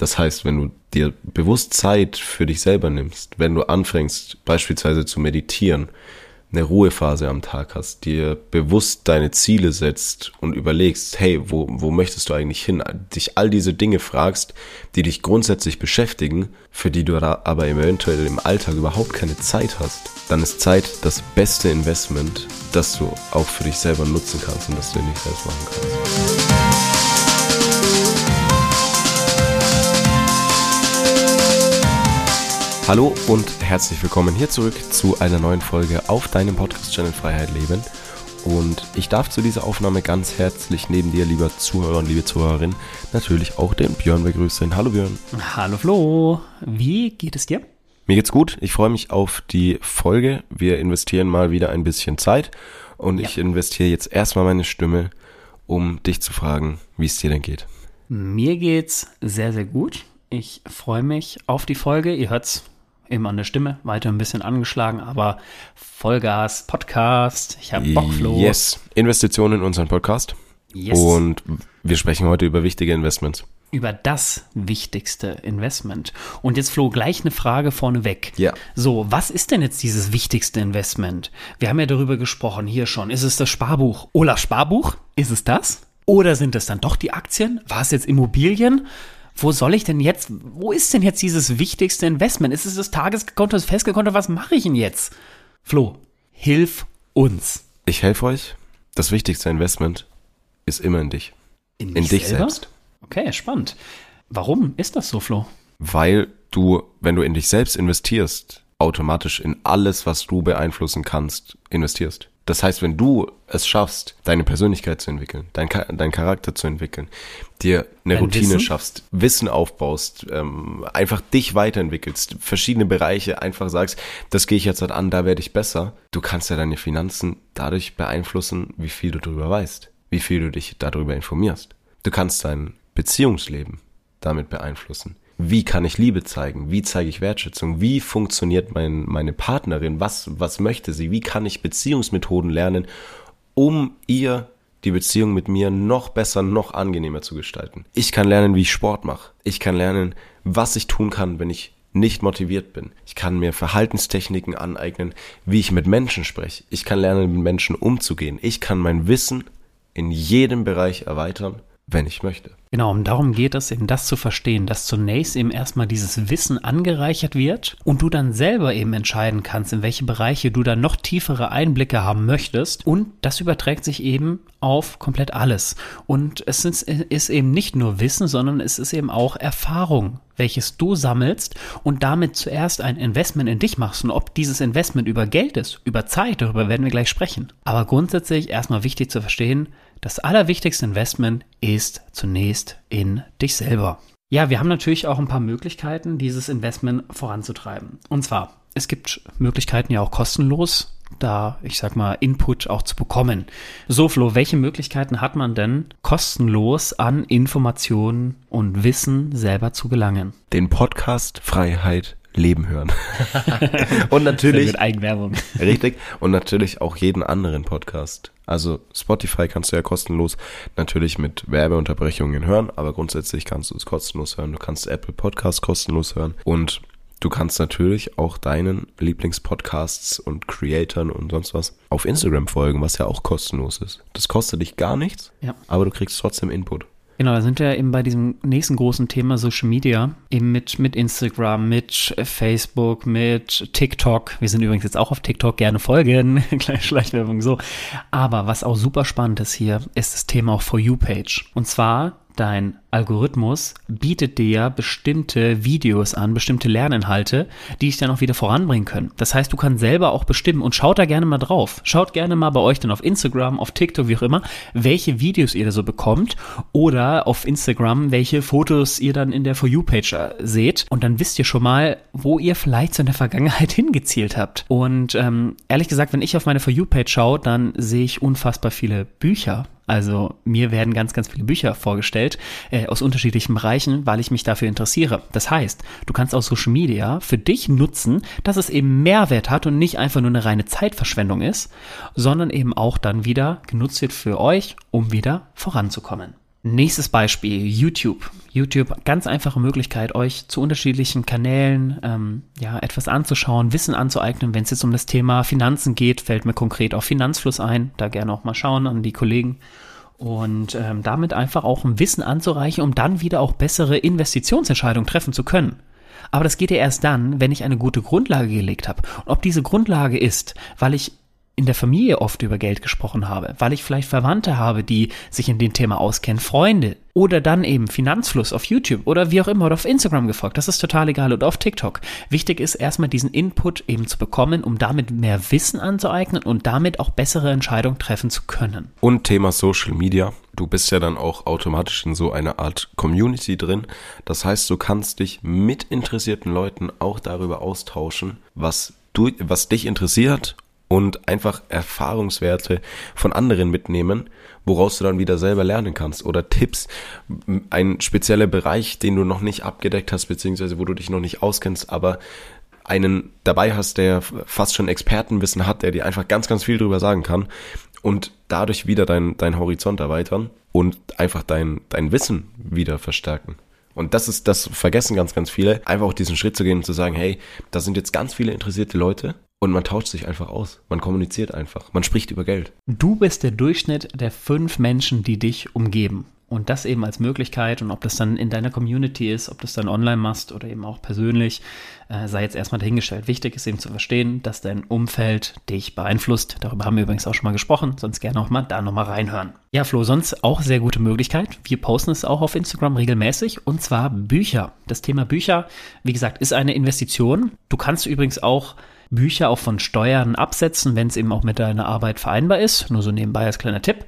Das heißt, wenn du dir bewusst Zeit für dich selber nimmst, wenn du anfängst beispielsweise zu meditieren, eine Ruhephase am Tag hast, dir bewusst deine Ziele setzt und überlegst, hey, wo, wo möchtest du eigentlich hin? Dich all diese Dinge fragst, die dich grundsätzlich beschäftigen, für die du aber eventuell im Alltag überhaupt keine Zeit hast, dann ist Zeit das beste Investment, das du auch für dich selber nutzen kannst und das du in dich selbst machen kannst. Hallo und herzlich willkommen hier zurück zu einer neuen Folge auf deinem Podcast-Channel Freiheit Leben. Und ich darf zu dieser Aufnahme ganz herzlich neben dir, lieber Zuhörer und liebe Zuhörerin, natürlich auch den Björn begrüßen. Hallo Björn. Hallo Flo. Wie geht es dir? Mir geht's gut. Ich freue mich auf die Folge. Wir investieren mal wieder ein bisschen Zeit und ja. ich investiere jetzt erstmal meine Stimme, um dich zu fragen, wie es dir denn geht. Mir geht's sehr, sehr gut. Ich freue mich auf die Folge. Ihr hört's eben an der Stimme, weiter ein bisschen angeschlagen, aber Vollgas, Podcast, ich habe Bock, Flo. Yes, Investitionen in unseren Podcast. Yes. Und wir sprechen heute über wichtige Investments. Über das wichtigste Investment. Und jetzt, Flo, gleich eine Frage vorneweg. Ja. So, was ist denn jetzt dieses wichtigste Investment? Wir haben ja darüber gesprochen, hier schon. Ist es das Sparbuch? Olaf Sparbuch? Ist es das? Oder sind es dann doch die Aktien? War es jetzt Immobilien? Wo soll ich denn jetzt, wo ist denn jetzt dieses wichtigste Investment? Ist es das Tageskonto, das Festgekonto? Was mache ich denn jetzt? Flo, hilf uns. Ich helfe euch. Das wichtigste Investment ist immer in dich. In, in dich selber? selbst. Okay, spannend. Warum ist das so, Flo? Weil du, wenn du in dich selbst investierst, automatisch in alles, was du beeinflussen kannst, investierst. Das heißt, wenn du es schaffst, deine Persönlichkeit zu entwickeln, dein, dein Charakter zu entwickeln, dir eine dein Routine Wissen? schaffst, Wissen aufbaust, ähm, einfach dich weiterentwickelst, verschiedene Bereiche einfach sagst, das gehe ich jetzt halt an, da werde ich besser. Du kannst ja deine Finanzen dadurch beeinflussen, wie viel du darüber weißt, wie viel du dich darüber informierst. Du kannst dein Beziehungsleben damit beeinflussen wie kann ich Liebe zeigen? Wie zeige ich Wertschätzung? Wie funktioniert mein, meine Partnerin? Was, was möchte sie? Wie kann ich Beziehungsmethoden lernen, um ihr die Beziehung mit mir noch besser, noch angenehmer zu gestalten? Ich kann lernen, wie ich Sport mache. Ich kann lernen, was ich tun kann, wenn ich nicht motiviert bin. Ich kann mir Verhaltenstechniken aneignen, wie ich mit Menschen spreche. Ich kann lernen, mit Menschen umzugehen. Ich kann mein Wissen in jedem Bereich erweitern wenn ich möchte. Genau, und darum geht es, eben das zu verstehen, dass zunächst eben erstmal dieses Wissen angereichert wird und du dann selber eben entscheiden kannst, in welche Bereiche du dann noch tiefere Einblicke haben möchtest. Und das überträgt sich eben auf komplett alles. Und es ist, ist eben nicht nur Wissen, sondern es ist eben auch Erfahrung, welches du sammelst und damit zuerst ein Investment in dich machst. Und ob dieses Investment über Geld ist, über Zeit, darüber werden wir gleich sprechen. Aber grundsätzlich erstmal wichtig zu verstehen, das allerwichtigste Investment ist zunächst in dich selber. Ja, wir haben natürlich auch ein paar Möglichkeiten, dieses Investment voranzutreiben. Und zwar, es gibt Möglichkeiten ja auch kostenlos, da, ich sag mal, Input auch zu bekommen. So, Flo, welche Möglichkeiten hat man denn kostenlos an Informationen und Wissen selber zu gelangen? Den Podcast Freiheit Leben hören. und natürlich. Mit Eigenwerbung. Richtig. Und natürlich auch jeden anderen Podcast. Also Spotify kannst du ja kostenlos natürlich mit Werbeunterbrechungen hören, aber grundsätzlich kannst du es kostenlos hören. Du kannst Apple Podcast kostenlos hören und du kannst natürlich auch deinen Lieblingspodcasts und Creatoren und sonst was auf Instagram folgen, was ja auch kostenlos ist. Das kostet dich gar nichts, ja. aber du kriegst trotzdem Input. Genau, da sind wir eben bei diesem nächsten großen Thema Social Media, eben mit, mit Instagram, mit Facebook, mit TikTok. Wir sind übrigens jetzt auch auf TikTok, gerne folgen, kleine Schleichwerbung so. Aber was auch super spannend ist hier, ist das Thema auch For You Page. Und zwar dein Algorithmus bietet dir bestimmte Videos an, bestimmte Lerninhalte, die dich dann auch wieder voranbringen können. Das heißt, du kannst selber auch bestimmen und schaut da gerne mal drauf. Schaut gerne mal bei euch dann auf Instagram, auf TikTok, wie auch immer, welche Videos ihr da so bekommt oder auf Instagram, welche Fotos ihr dann in der For You-Page äh, seht. Und dann wisst ihr schon mal, wo ihr vielleicht so in der Vergangenheit hingezielt habt. Und ähm, ehrlich gesagt, wenn ich auf meine For You-Page schaue, dann sehe ich unfassbar viele Bücher also mir werden ganz, ganz viele Bücher vorgestellt äh, aus unterschiedlichen Bereichen, weil ich mich dafür interessiere. Das heißt, du kannst auch Social Media für dich nutzen, dass es eben Mehrwert hat und nicht einfach nur eine reine Zeitverschwendung ist, sondern eben auch dann wieder genutzt wird für euch, um wieder voranzukommen. Nächstes Beispiel, YouTube. YouTube, ganz einfache Möglichkeit, euch zu unterschiedlichen Kanälen ähm, ja, etwas anzuschauen, Wissen anzueignen. Wenn es jetzt um das Thema Finanzen geht, fällt mir konkret auf Finanzfluss ein. Da gerne auch mal schauen an die Kollegen. Und ähm, damit einfach auch ein Wissen anzureichen, um dann wieder auch bessere Investitionsentscheidungen treffen zu können. Aber das geht ja erst dann, wenn ich eine gute Grundlage gelegt habe. Und ob diese Grundlage ist, weil ich in der Familie oft über Geld gesprochen habe, weil ich vielleicht Verwandte habe, die sich in dem Thema auskennen, Freunde oder dann eben Finanzfluss auf YouTube oder wie auch immer oder auf Instagram gefolgt. Das ist total egal oder auf TikTok. Wichtig ist erstmal diesen Input eben zu bekommen, um damit mehr Wissen anzueignen und damit auch bessere Entscheidungen treffen zu können. Und Thema Social Media. Du bist ja dann auch automatisch in so einer Art Community drin. Das heißt, du kannst dich mit interessierten Leuten auch darüber austauschen, was du, was dich interessiert und einfach Erfahrungswerte von anderen mitnehmen, woraus du dann wieder selber lernen kannst oder Tipps, ein spezieller Bereich, den du noch nicht abgedeckt hast, beziehungsweise wo du dich noch nicht auskennst, aber einen dabei hast, der fast schon Expertenwissen hat, der dir einfach ganz, ganz viel drüber sagen kann und dadurch wieder dein, dein Horizont erweitern und einfach dein, dein Wissen wieder verstärken. Und das ist, das vergessen ganz, ganz viele, einfach auch diesen Schritt zu gehen und zu sagen, hey, da sind jetzt ganz viele interessierte Leute und man tauscht sich einfach aus. Man kommuniziert einfach. Man spricht über Geld. Du bist der Durchschnitt der fünf Menschen, die dich umgeben. Und das eben als Möglichkeit und ob das dann in deiner Community ist, ob du es dann online machst oder eben auch persönlich, äh, sei jetzt erstmal dahingestellt. Wichtig ist eben zu verstehen, dass dein Umfeld dich beeinflusst. Darüber haben wir übrigens auch schon mal gesprochen, sonst gerne auch mal da nochmal reinhören. Ja, Flo, sonst auch sehr gute Möglichkeit. Wir posten es auch auf Instagram regelmäßig und zwar Bücher. Das Thema Bücher, wie gesagt, ist eine Investition. Du kannst übrigens auch Bücher auch von Steuern absetzen, wenn es eben auch mit deiner Arbeit vereinbar ist. Nur so nebenbei als kleiner Tipp.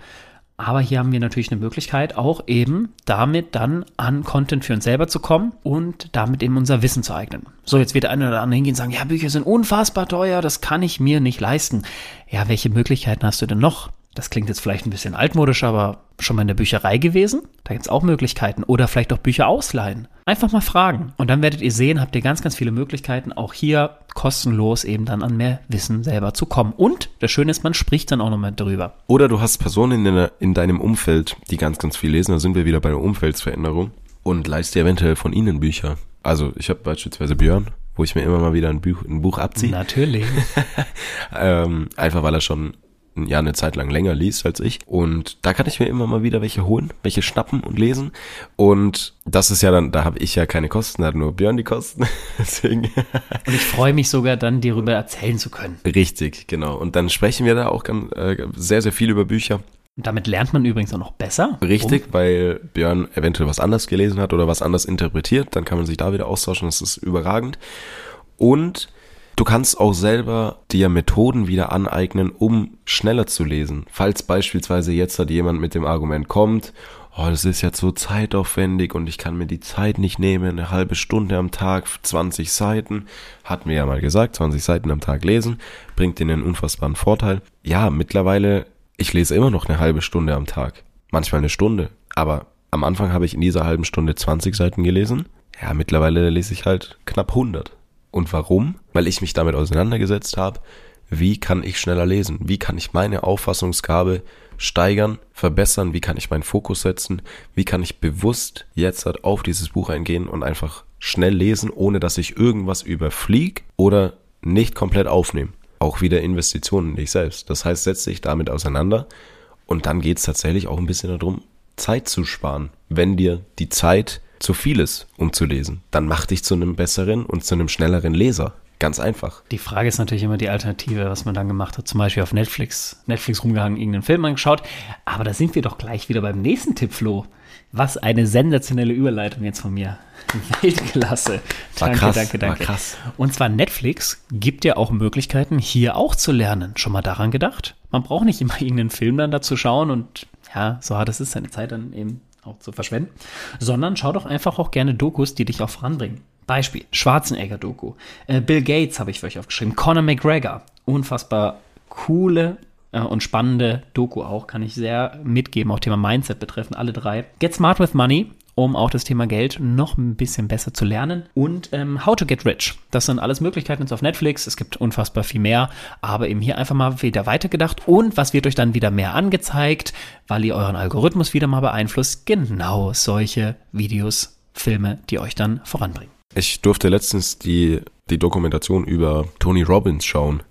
Aber hier haben wir natürlich eine Möglichkeit, auch eben damit dann an Content für uns selber zu kommen und damit eben unser Wissen zu eignen. So, jetzt wird der eine oder andere hingehen und sagen, ja, Bücher sind unfassbar teuer, das kann ich mir nicht leisten. Ja, welche Möglichkeiten hast du denn noch? Das klingt jetzt vielleicht ein bisschen altmodisch, aber schon mal in der Bücherei gewesen? Da gibt es auch Möglichkeiten. Oder vielleicht auch Bücher ausleihen. Einfach mal fragen. Und dann werdet ihr sehen, habt ihr ganz, ganz viele Möglichkeiten, auch hier kostenlos eben dann an mehr Wissen selber zu kommen. Und das Schöne ist, man spricht dann auch nochmal drüber. Oder du hast Personen in, in deinem Umfeld, die ganz, ganz viel lesen. Da sind wir wieder bei der Umfeldsveränderung. Und leist dir eventuell von ihnen Bücher. Also ich habe beispielsweise Björn, wo ich mir immer mal wieder ein Buch, ein Buch abziehe. Natürlich. ähm, einfach weil er schon ja eine Zeit lang länger liest als ich. Und da kann ich mir immer mal wieder welche holen, welche schnappen und lesen. Und das ist ja dann, da habe ich ja keine Kosten, da hat nur Björn die Kosten. Deswegen. Und ich freue mich sogar dann, dir darüber erzählen zu können. Richtig, genau. Und dann sprechen wir da auch ganz, äh, sehr, sehr viel über Bücher. Und damit lernt man übrigens auch noch besser. Richtig, um. weil Björn eventuell was anders gelesen hat oder was anders interpretiert. Dann kann man sich da wieder austauschen. Das ist überragend. Und Du kannst auch selber dir Methoden wieder aneignen, um schneller zu lesen. Falls beispielsweise jetzt hat jemand mit dem Argument kommt, oh, das ist jetzt so zeitaufwendig und ich kann mir die Zeit nicht nehmen, eine halbe Stunde am Tag, 20 Seiten, hatten wir ja mal gesagt, 20 Seiten am Tag lesen, bringt ihnen einen unfassbaren Vorteil. Ja, mittlerweile, ich lese immer noch eine halbe Stunde am Tag, manchmal eine Stunde, aber am Anfang habe ich in dieser halben Stunde 20 Seiten gelesen. Ja, mittlerweile lese ich halt knapp 100. Und warum? Weil ich mich damit auseinandergesetzt habe, wie kann ich schneller lesen? Wie kann ich meine Auffassungsgabe steigern, verbessern? Wie kann ich meinen Fokus setzen? Wie kann ich bewusst jetzt halt auf dieses Buch eingehen und einfach schnell lesen, ohne dass ich irgendwas überfliege oder nicht komplett aufnehme? Auch wieder Investitionen in dich selbst. Das heißt, setz dich damit auseinander und dann geht es tatsächlich auch ein bisschen darum, Zeit zu sparen, wenn dir die Zeit zu viel ist, um zu lesen. Dann mach dich zu einem besseren und zu einem schnelleren Leser. Ganz einfach. Die Frage ist natürlich immer die Alternative, was man dann gemacht hat. Zum Beispiel auf Netflix, Netflix rumgehangen, irgendeinen Film angeschaut. Aber da sind wir doch gleich wieder beim nächsten Tipp, Flo. Was eine sensationelle Überleitung jetzt von mir. Weltklasse. War danke, krass, danke, danke. War krass. Und zwar Netflix gibt ja auch Möglichkeiten, hier auch zu lernen. Schon mal daran gedacht? Man braucht nicht immer irgendeinen Film dann dazu schauen und ja, so hart es ist, seine Zeit dann eben auch zu verschwenden, sondern schau doch einfach auch gerne Dokus, die dich auch voranbringen. Beispiel, Schwarzenegger-Doku. Äh, Bill Gates habe ich für euch aufgeschrieben. Conor McGregor. Unfassbar coole äh, und spannende Doku auch. Kann ich sehr mitgeben, auch Thema Mindset betreffend, alle drei. Get Smart with Money. Um auch das Thema Geld noch ein bisschen besser zu lernen. Und ähm, How to Get Rich. Das sind alles Möglichkeiten jetzt auf Netflix. Es gibt unfassbar viel mehr, aber eben hier einfach mal wieder weitergedacht. Und was wird euch dann wieder mehr angezeigt, weil ihr euren Algorithmus wieder mal beeinflusst? Genau solche Videos, Filme, die euch dann voranbringen. Ich durfte letztens die, die Dokumentation über Tony Robbins schauen.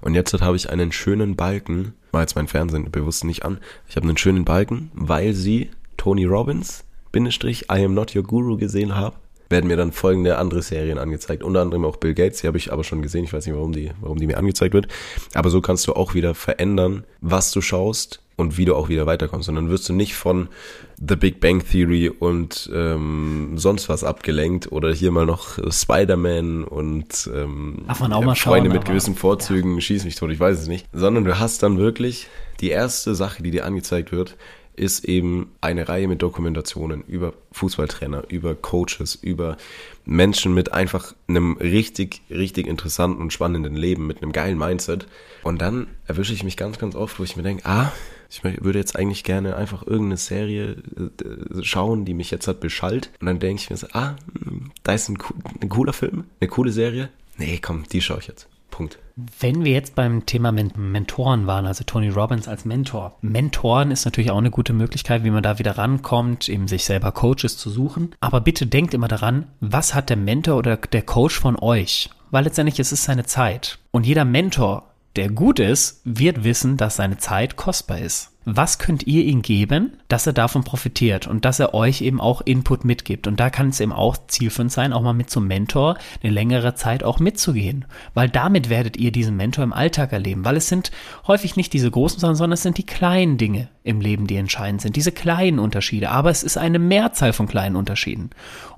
Und jetzt habe ich einen schönen Balken, war jetzt mein Fernsehen bewusst nicht an, ich habe einen schönen Balken, weil sie Tony Robbins, Bindestrich, I am not your guru gesehen haben, werden mir dann folgende andere Serien angezeigt. Unter anderem auch Bill Gates, die habe ich aber schon gesehen, ich weiß nicht, warum die, warum die mir angezeigt wird. Aber so kannst du auch wieder verändern, was du schaust und wie du auch wieder weiterkommst. Und dann wirst du nicht von The Big Bang Theory und ähm, sonst was abgelenkt oder hier mal noch Spider-Man und ähm, mal Freunde schauen, mit gewissen Vorzügen, ja. schieß mich tot, ich weiß es nicht. Sondern du hast dann wirklich die erste Sache, die dir angezeigt wird, ist eben eine Reihe mit Dokumentationen über Fußballtrainer, über Coaches, über Menschen mit einfach einem richtig, richtig interessanten und spannenden Leben, mit einem geilen Mindset. Und dann erwische ich mich ganz, ganz oft, wo ich mir denke, ah, ich würde jetzt eigentlich gerne einfach irgendeine Serie äh, schauen, die mich jetzt hat beschallt. Und dann denke ich mir so, ah, hm, da ist ein, ein cooler Film, eine coole Serie. Nee, komm, die schaue ich jetzt. Punkt. Wenn wir jetzt beim Thema Mentoren waren, also Tony Robbins als Mentor. Mentoren ist natürlich auch eine gute Möglichkeit, wie man da wieder rankommt, eben sich selber Coaches zu suchen. Aber bitte denkt immer daran, was hat der Mentor oder der Coach von euch? Weil letztendlich ist es seine Zeit. Und jeder Mentor der gut ist, wird wissen, dass seine Zeit kostbar ist. Was könnt ihr ihm geben, dass er davon profitiert und dass er euch eben auch Input mitgibt? Und da kann es eben auch zielführend sein, auch mal mit zum Mentor eine längere Zeit auch mitzugehen. Weil damit werdet ihr diesen Mentor im Alltag erleben. Weil es sind häufig nicht diese großen Sachen, sondern es sind die kleinen Dinge im Leben, die entscheidend sind. Diese kleinen Unterschiede. Aber es ist eine Mehrzahl von kleinen Unterschieden.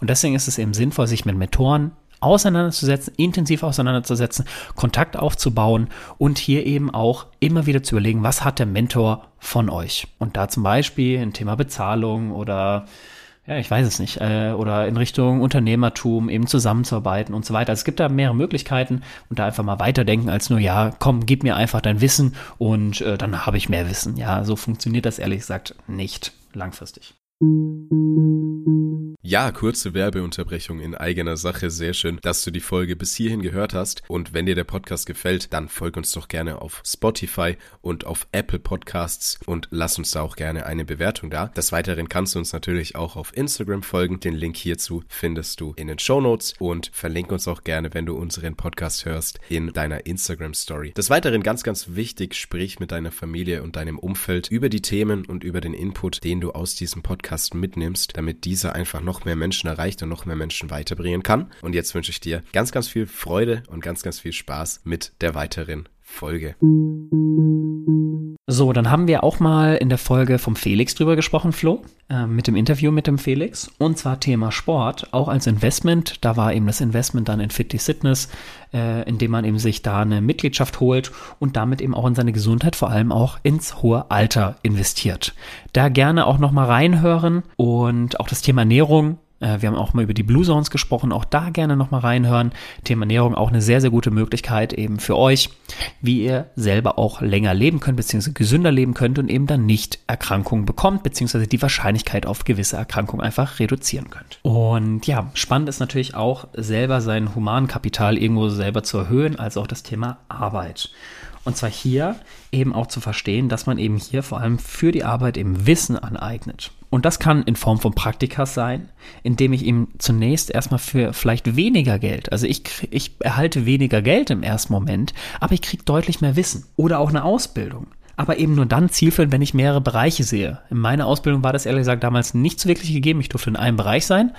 Und deswegen ist es eben sinnvoll, sich mit Mentoren auseinanderzusetzen, intensiv auseinanderzusetzen, Kontakt aufzubauen und hier eben auch immer wieder zu überlegen, was hat der Mentor von euch? Und da zum Beispiel ein Thema Bezahlung oder ja, ich weiß es nicht, äh, oder in Richtung Unternehmertum eben zusammenzuarbeiten und so weiter. Also es gibt da mehrere Möglichkeiten und da einfach mal weiterdenken als nur, ja, komm, gib mir einfach dein Wissen und äh, dann habe ich mehr Wissen. Ja, so funktioniert das ehrlich gesagt nicht langfristig. Ja, kurze Werbeunterbrechung in eigener Sache. Sehr schön, dass du die Folge bis hierhin gehört hast. Und wenn dir der Podcast gefällt, dann folg uns doch gerne auf Spotify und auf Apple Podcasts und lass uns da auch gerne eine Bewertung da. Des Weiteren kannst du uns natürlich auch auf Instagram folgen. Den Link hierzu findest du in den Show Notes und verlink uns auch gerne, wenn du unseren Podcast hörst, in deiner Instagram Story. Des Weiteren ganz, ganz wichtig, sprich mit deiner Familie und deinem Umfeld über die Themen und über den Input, den du aus diesem Podcast mitnimmst, damit dieser einfach noch mehr Menschen erreicht und noch mehr Menschen weiterbringen kann. Und jetzt wünsche ich dir ganz, ganz viel Freude und ganz, ganz viel Spaß mit der weiteren Folge. So, dann haben wir auch mal in der Folge vom Felix drüber gesprochen, Flo, äh, mit dem Interview mit dem Felix. Und zwar Thema Sport, auch als Investment. Da war eben das Investment dann in Fitty Fitness, äh, indem man eben sich da eine Mitgliedschaft holt und damit eben auch in seine Gesundheit, vor allem auch ins hohe Alter investiert. Da gerne auch nochmal reinhören und auch das Thema Ernährung äh, wir haben auch mal über die Blue Zones gesprochen, auch da gerne nochmal reinhören. Thema Ernährung auch eine sehr, sehr gute Möglichkeit eben für euch, wie ihr selber auch länger leben könnt, beziehungsweise gesünder leben könnt und eben dann nicht Erkrankungen bekommt, beziehungsweise die Wahrscheinlichkeit auf gewisse Erkrankungen einfach reduzieren könnt. Und ja, spannend ist natürlich auch selber sein Humankapital irgendwo selber zu erhöhen, als auch das Thema Arbeit. Und zwar hier eben auch zu verstehen, dass man eben hier vor allem für die Arbeit eben Wissen aneignet. Und das kann in Form von Praktikas sein, indem ich ihm zunächst erstmal für vielleicht weniger Geld, also ich, ich erhalte weniger Geld im ersten Moment, aber ich kriege deutlich mehr Wissen. Oder auch eine Ausbildung aber eben nur dann zielführend, wenn ich mehrere Bereiche sehe. In meiner Ausbildung war das ehrlich gesagt damals nicht so wirklich gegeben. Ich durfte in einem Bereich sein.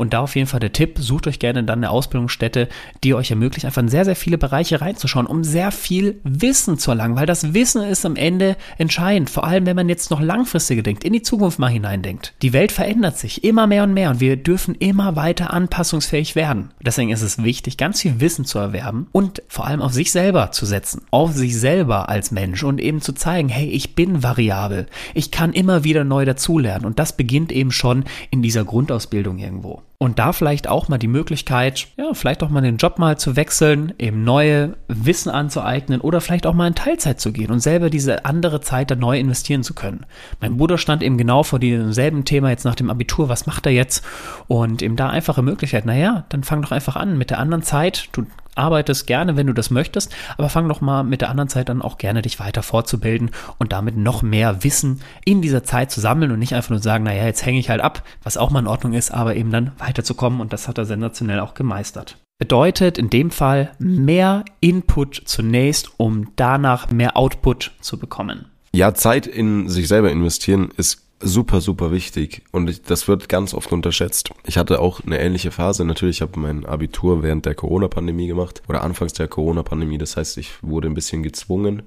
Und da auf jeden Fall der Tipp, sucht euch gerne dann eine Ausbildungsstätte, die euch ermöglicht, einfach in sehr, sehr viele Bereiche reinzuschauen, um sehr viel Wissen zu erlangen, weil das Wissen ist am Ende entscheidend. Vor allem, wenn man jetzt noch langfristig denkt, in die Zukunft mal hineindenkt. Die Welt verändert sich immer mehr und mehr und wir dürfen immer weiter anpassungsfähig werden. Deswegen ist es wichtig, ganz viel Wissen zu erwerben und vor allem auf sich selber zu setzen. Auf sich selber als Mensch und eben zu zeigen, hey, ich bin variabel. Ich kann immer wieder neu dazulernen. Und das beginnt eben schon in dieser Grundausbildung irgendwo. Und da vielleicht auch mal die Möglichkeit, ja, vielleicht auch mal den Job mal zu wechseln, eben neue Wissen anzueignen oder vielleicht auch mal in Teilzeit zu gehen und selber diese andere Zeit dann neu investieren zu können. Mein Bruder stand eben genau vor demselben Thema jetzt nach dem Abitur, was macht er jetzt? Und eben da einfache Möglichkeit, naja, dann fang doch einfach an mit der anderen Zeit. Du arbeitest gerne, wenn du das möchtest, aber fang doch mal mit der anderen Zeit dann auch gerne dich weiter fortzubilden und damit noch mehr Wissen in dieser Zeit zu sammeln und nicht einfach nur sagen, naja, jetzt hänge ich halt ab, was auch mal in Ordnung ist, aber eben dann weiterzukommen und das hat er sensationell auch gemeistert. Bedeutet in dem Fall mehr Input zunächst, um danach mehr Output zu bekommen. Ja, Zeit in sich selber investieren ist super, super wichtig und ich, das wird ganz oft unterschätzt. Ich hatte auch eine ähnliche Phase. Natürlich habe ich mein Abitur während der Corona-Pandemie gemacht oder anfangs der Corona-Pandemie. Das heißt, ich wurde ein bisschen gezwungen,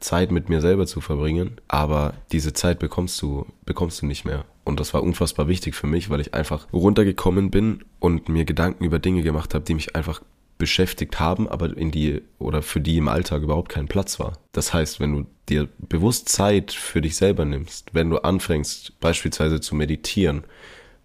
Zeit mit mir selber zu verbringen. Aber diese Zeit bekommst du, bekommst du nicht mehr. Und das war unfassbar wichtig für mich, weil ich einfach runtergekommen bin und mir Gedanken über Dinge gemacht habe, die mich einfach beschäftigt haben, aber in die oder für die im Alltag überhaupt kein Platz war. Das heißt, wenn du dir bewusst Zeit für dich selber nimmst, wenn du anfängst beispielsweise zu meditieren,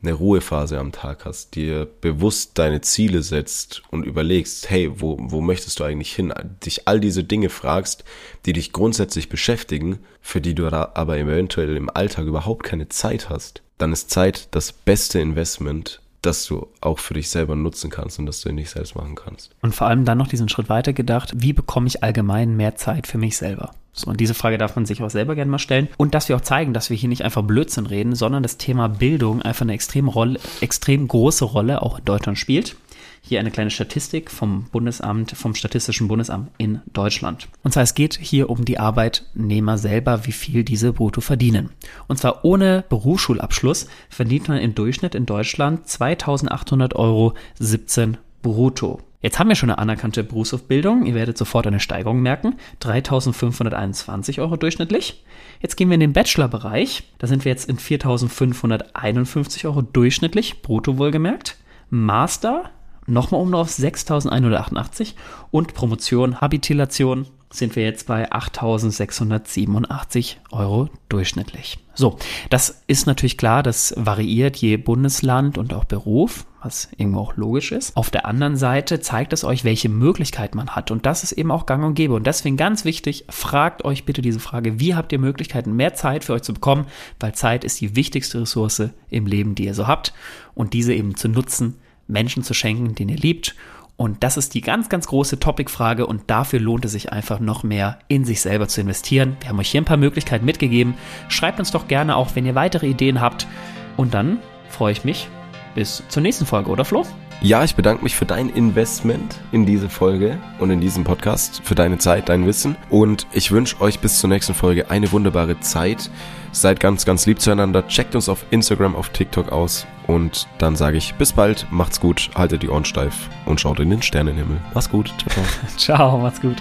eine Ruhephase am Tag hast, dir bewusst deine Ziele setzt und überlegst, hey, wo, wo möchtest du eigentlich hin? Dich all diese Dinge fragst, die dich grundsätzlich beschäftigen, für die du aber eventuell im Alltag überhaupt keine Zeit hast, dann ist Zeit das beste Investment, dass du auch für dich selber nutzen kannst und dass du ihn nicht selbst machen kannst. Und vor allem dann noch diesen Schritt weiter gedacht, wie bekomme ich allgemein mehr Zeit für mich selber? So, und diese Frage darf man sich auch selber gerne mal stellen. Und dass wir auch zeigen, dass wir hier nicht einfach Blödsinn reden, sondern das Thema Bildung einfach eine extrem, Rolle, extrem große Rolle auch in Deutschland spielt. Hier eine kleine Statistik vom Bundesamt, vom Statistischen Bundesamt in Deutschland. Und zwar es geht hier um die Arbeitnehmer selber, wie viel diese brutto verdienen. Und zwar ohne Berufsschulabschluss verdient man im Durchschnitt in Deutschland 2800 Euro 17 brutto. Jetzt haben wir schon eine anerkannte Berufsausbildung. Ihr werdet sofort eine Steigerung merken. 3.521 Euro durchschnittlich. Jetzt gehen wir in den Bachelorbereich. Da sind wir jetzt in 4.551 Euro durchschnittlich, brutto wohlgemerkt. Master nochmal um auf 6.188 und Promotion, Habilitation sind wir jetzt bei 8.687 Euro durchschnittlich. So, das ist natürlich klar, das variiert je Bundesland und auch Beruf, was irgendwo auch logisch ist. Auf der anderen Seite zeigt es euch, welche Möglichkeiten man hat und das ist eben auch gang und gäbe. Und deswegen ganz wichtig, fragt euch bitte diese Frage, wie habt ihr Möglichkeiten, mehr Zeit für euch zu bekommen, weil Zeit ist die wichtigste Ressource im Leben, die ihr so habt und diese eben zu nutzen, Menschen zu schenken, den ihr liebt. Und das ist die ganz, ganz große Topicfrage und dafür lohnt es sich einfach noch mehr in sich selber zu investieren. Wir haben euch hier ein paar Möglichkeiten mitgegeben. Schreibt uns doch gerne auch, wenn ihr weitere Ideen habt. Und dann freue ich mich bis zur nächsten Folge, oder Flo? Ja, ich bedanke mich für dein Investment in diese Folge und in diesem Podcast, für deine Zeit, dein Wissen. Und ich wünsche euch bis zur nächsten Folge eine wunderbare Zeit. Seid ganz, ganz lieb zueinander. Checkt uns auf Instagram, auf TikTok aus. Und dann sage ich bis bald, macht's gut, haltet die Ohren steif und schaut in den Sternenhimmel. Mach's gut. Ciao, ciao. ciao, macht's gut.